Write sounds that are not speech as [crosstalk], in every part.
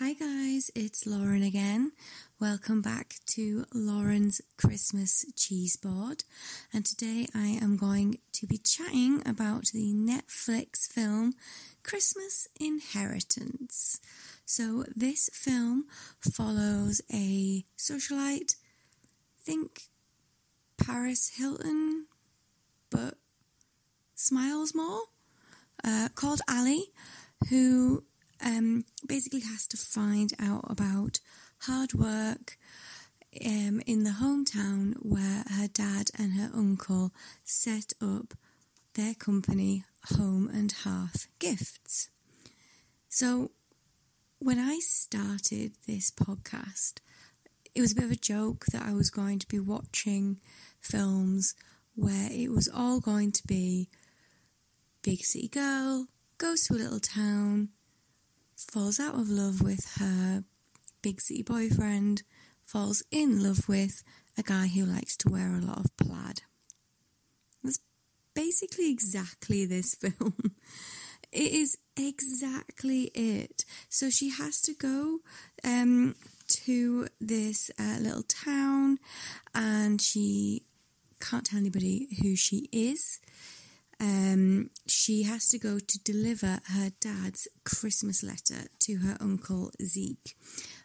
Hi guys, it's Lauren again. Welcome back to Lauren's Christmas Cheese Board. And today I am going to be chatting about the Netflix film Christmas Inheritance. So, this film follows a socialite, think Paris Hilton, but smiles more, uh, called Ali, who um, basically has to find out about hard work um, in the hometown where her dad and her uncle set up their company, Home and Hearth Gifts. So, when I started this podcast, it was a bit of a joke that I was going to be watching films where it was all going to be big city girl goes to a little town, falls out of love with her big city boyfriend, falls in love with a guy who likes to wear a lot of plaid. That's basically exactly this [laughs] film. It is exactly it. So she has to go um, to this uh, little town and she can't tell anybody who she is um, she has to go to deliver her dad's Christmas letter to her uncle Zeke.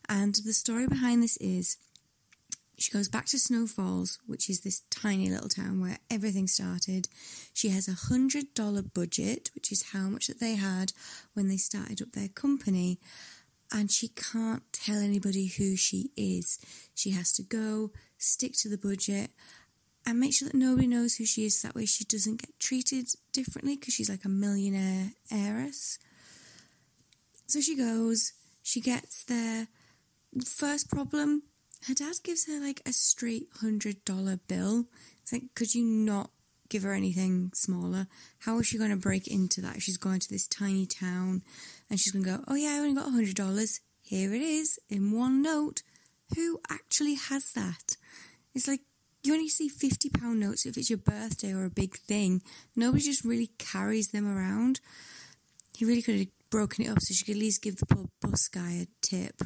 And the story behind this is she goes back to Snow Falls, which is this tiny little town where everything started. She has a hundred dollar budget, which is how much that they had when they started up their company. And she can't tell anybody who she is. She has to go, stick to the budget, and make sure that nobody knows who she is. That way, she doesn't get treated differently because she's like a millionaire heiress. So she goes, she gets there. First problem her dad gives her like a straight hundred dollar bill. It's like, could you not give her anything smaller? How is she going to break into that? She's going to this tiny town and she's going to go, oh yeah, I only got a hundred dollars. Here it is in one note. Who actually has that? It's like, you only see £50 notes if it's your birthday or a big thing. Nobody just really carries them around. He really could have broken it up so she could at least give the poor bus guy a tip.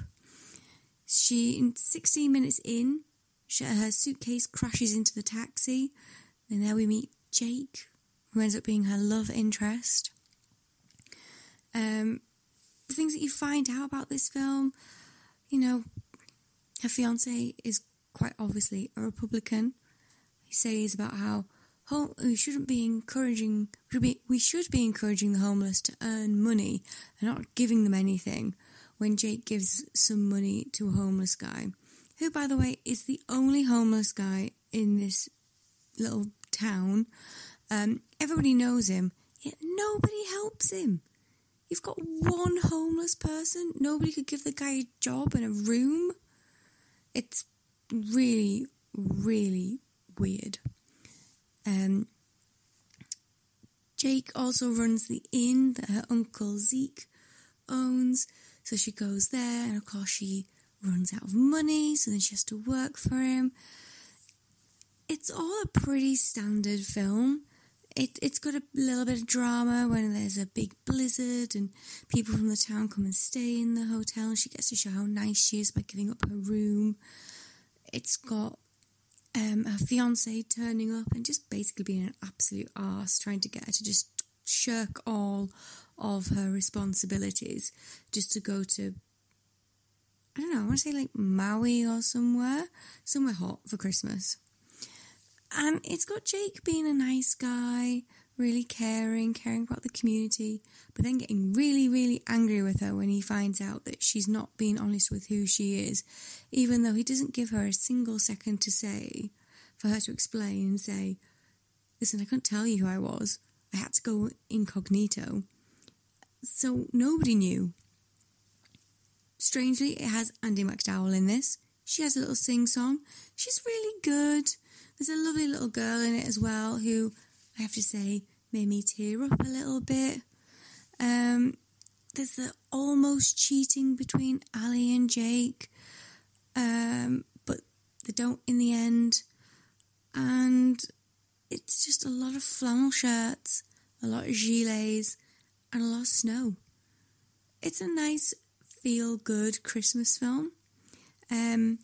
She, in 16 minutes in, she, her suitcase crashes into the taxi, and there we meet Jake, who ends up being her love interest. Um, the things that you find out about this film, you know, her fiance is quite obviously a Republican. He says about how we shouldn't be encouraging should be, we should be encouraging the homeless to earn money and not giving them anything. When Jake gives some money to a homeless guy, who, by the way, is the only homeless guy in this little town. Um, everybody knows him, yet nobody helps him. You've got one homeless person. Nobody could give the guy a job and a room. It's really, really weird. Um, Jake also runs the inn that her uncle Zeke owns, so she goes there, and of course, she runs out of money, so then she has to work for him. It's all a pretty standard film. It, it's got a little bit of drama when there's a big blizzard and people from the town come and stay in the hotel. And she gets to show how nice she is by giving up her room. It's got um, her fiance turning up and just basically being an absolute arse, trying to get her to just shirk all of her responsibilities just to go to, I don't know, I want to say like Maui or somewhere, somewhere hot for Christmas. And it's got Jake being a nice guy, really caring, caring about the community, but then getting really, really angry with her when he finds out that she's not being honest with who she is, even though he doesn't give her a single second to say, for her to explain and say, Listen, I couldn't tell you who I was. I had to go incognito. So nobody knew. Strangely, it has Andie MacDowell in this. She has a little sing song. She's really good. There's a lovely little girl in it as well who I have to say, made me tear up a little bit. Um, there's the almost cheating between Ali and Jake, um, but they don't in the end. And it's just a lot of flannel shirts, a lot of gilets, and a lot of snow. It's a nice, feel good Christmas film. Um,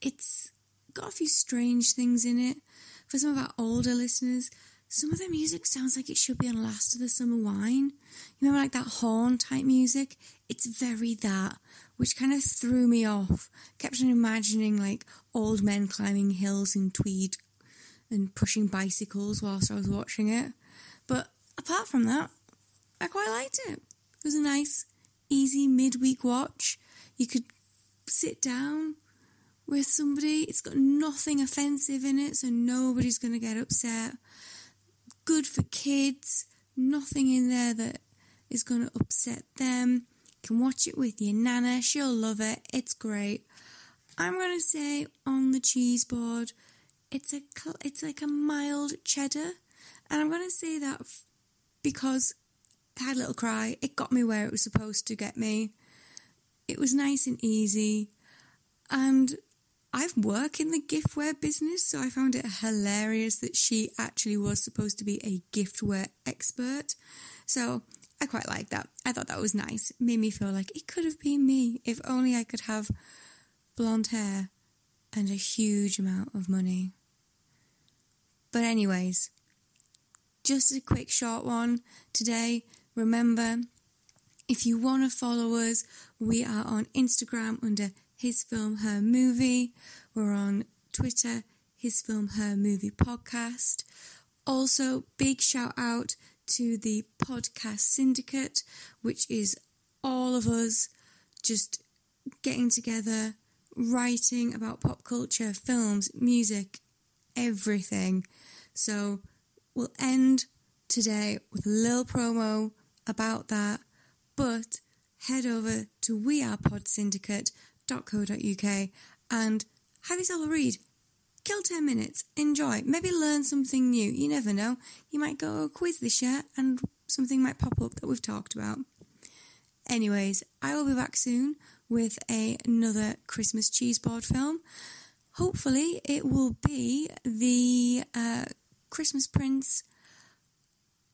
it's got a few strange things in it. For some of our older listeners, some of the music sounds like it should be on Last of the Summer Wine. You remember like that horn type music? It's very that, which kind of threw me off. Kept on imagining like old men climbing hills in tweed and pushing bicycles whilst I was watching it. But apart from that, I quite liked it. It was a nice, easy midweek watch. You could sit down with somebody. It's got nothing offensive in it, so nobody's going to get upset. Good for kids. Nothing in there that is going to upset them. You can watch it with your nana. She'll love it. It's great. I'm going to say on the cheese board, it's a it's like a mild cheddar, and I'm going to say that because I had a little cry. It got me where it was supposed to get me. It was nice and easy, and I work in the giftware business, so I found it hilarious that she actually was supposed to be a giftware expert. So I quite like that. I thought that was nice. It made me feel like it could have been me if only I could have blonde hair and a huge amount of money. But, anyways, just a quick short one today. Remember, if you want to follow us, we are on Instagram under his film, her movie. We're on Twitter, his film, her movie podcast. Also, big shout out to the podcast syndicate, which is all of us just getting together, writing about pop culture, films, music, everything. So we'll end today with a little promo about that, but head over to We Are Pod Syndicate uk and have yourself a read. Kill 10 minutes, enjoy, maybe learn something new. You never know. You might go a quiz this year and something might pop up that we've talked about. Anyways, I will be back soon with a, another Christmas cheese board film. Hopefully, it will be the uh, Christmas Prince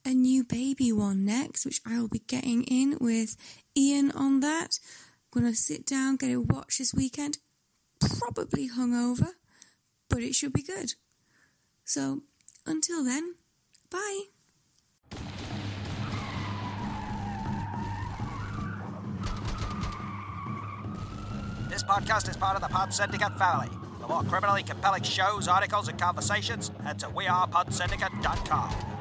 a new baby one next, which I will be getting in with Ian on that. Gonna sit down, get a watch this weekend. Probably hungover, but it should be good. So until then, bye. This podcast is part of the Pod Syndicate family. For more criminally compelling shows, articles, and conversations, head to wearepodsyndicate.com.